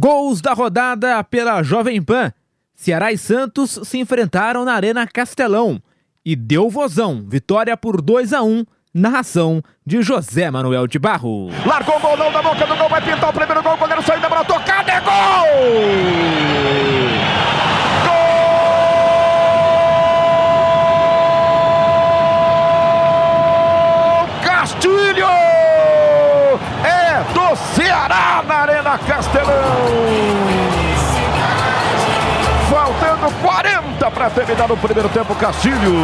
Gols da rodada pela Jovem Pan. Ceará e Santos se enfrentaram na Arena Castelão e deu vozão. Vitória por 2 a 1 Narração de José Manuel de Barro. Largou o bolão da boca do gol, vai pintar o primeiro gol, o goleiro saiu da bola tocada, é gol! Gol! Castilho! É do Ceará na Arena Castelão! Faltando 40 para terminar o primeiro tempo, Castilho.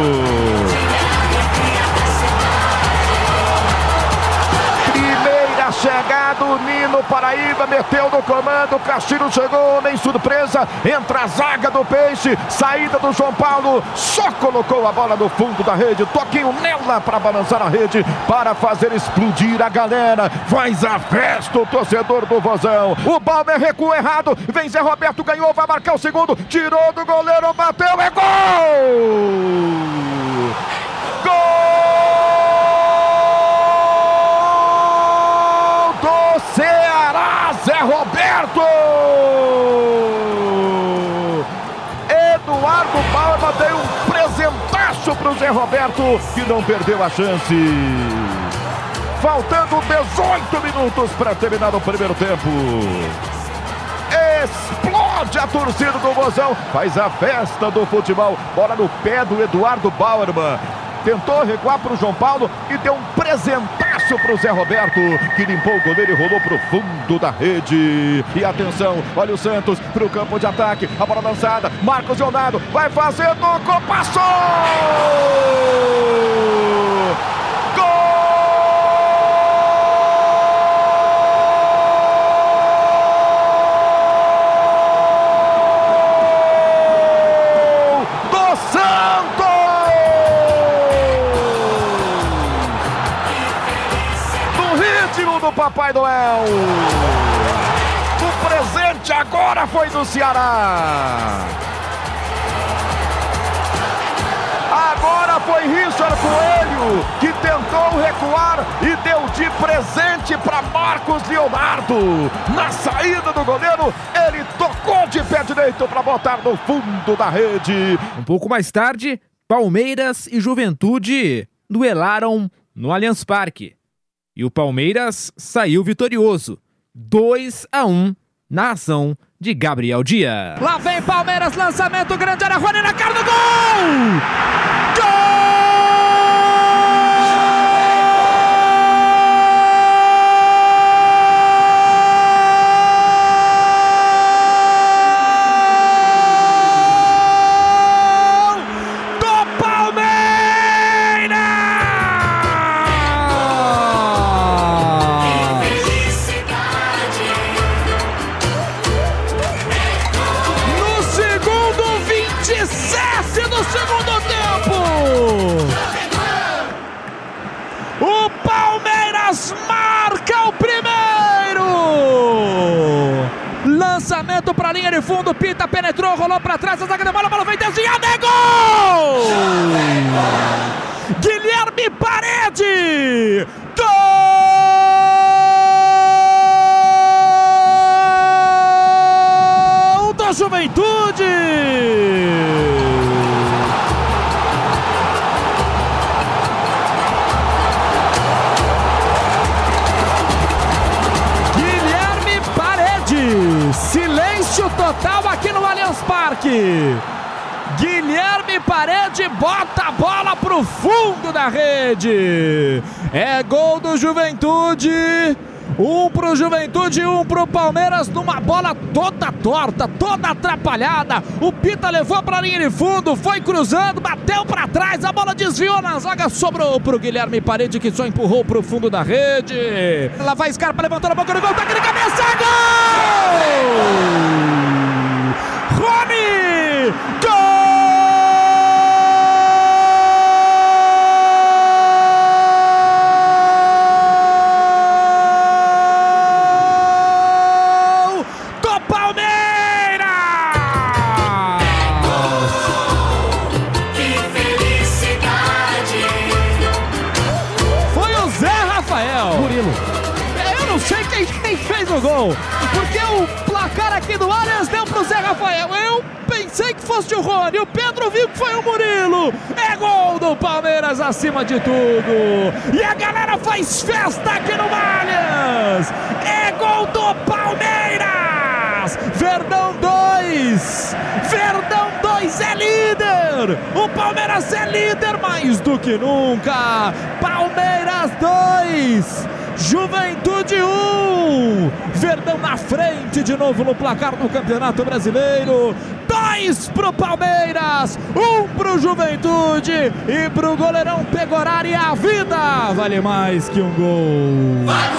Primeira chegada, o Nino Paraíba meteu no comando, Castilho chegou, nem surpresa, entra a zaga do Peixe, saída do João Paulo, só colocou a bola no fundo da rede, toquinho nela para balançar a rede, para fazer explodir a galera, faz a festa o torcedor do Vozão, o Balmer recua errado, vem Zé Roberto, ganhou, vai marcar o segundo, tirou do goleiro, bateu, é! Gol do Ceará, Zé Roberto! Eduardo Balma deu um presentaço para o Zé Roberto, que não perdeu a chance. Faltando 18 minutos para terminar o primeiro tempo. Explode a torcida do Mozão. Faz a festa do futebol. Bola no pé do Eduardo Bauerman. Tentou recuar para o João Paulo e deu um presentaço para o Zé Roberto, que limpou o goleiro e rolou para o fundo da rede. E atenção, olha o Santos para o campo de ataque. A bola lançada. Marcos Leonardo vai fazer tocou, passou! Papai Noel. O presente agora foi do Ceará. Agora foi Richard Coelho que tentou recuar e deu de presente para Marcos Leonardo. Na saída do goleiro, ele tocou de pé direito para botar no fundo da rede. Um pouco mais tarde, Palmeiras e Juventude duelaram no Allianz Parque. E o Palmeiras saiu vitorioso, 2 a 1 na ação de Gabriel Dias. Lá vem Palmeiras, lançamento grande, era Rony na cara do gol! Gol! Do segundo tempo. O Palmeiras marca o primeiro. Lançamento para a linha de fundo, Pita penetrou, rolou para trás, a zaga bola, a bola vem desviada, é gol! Guilherme Parede! Gol Silêncio total aqui no Allianz Parque. Guilherme Parede bota a bola pro fundo da rede. É gol do Juventude. Um Juventude, um pro Palmeiras, numa bola toda torta, toda atrapalhada. O Pita levou para a linha de fundo, foi cruzando, bateu para trás, a bola desviou na zaga, sobrou pro Guilherme Parede que só empurrou pro fundo da rede. Lá vai Scarpa levantando a boca do gol, toque de cabeça, gol! Rony! Porque o placar aqui do Allianz deu pro Zé Rafael. Eu pensei que fosse o Rony, o Pedro viu que foi o Murilo. É gol do Palmeiras acima de tudo. E a galera faz festa aqui no Allianz. É gol do Palmeiras. Verdão 2. Verdão 2 é líder. O Palmeiras é líder mais do que nunca. Palmeiras 2. Juventude 1, um. Verdão na frente de novo no placar do Campeonato Brasileiro. Dois pro Palmeiras, um pro Juventude e pro goleirão Pegorari a vida vale mais que um gol. Vai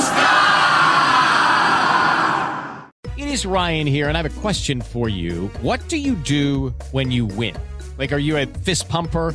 It is Ryan here and I have a question for you. What do you do when you win? Like are you a fist pumper?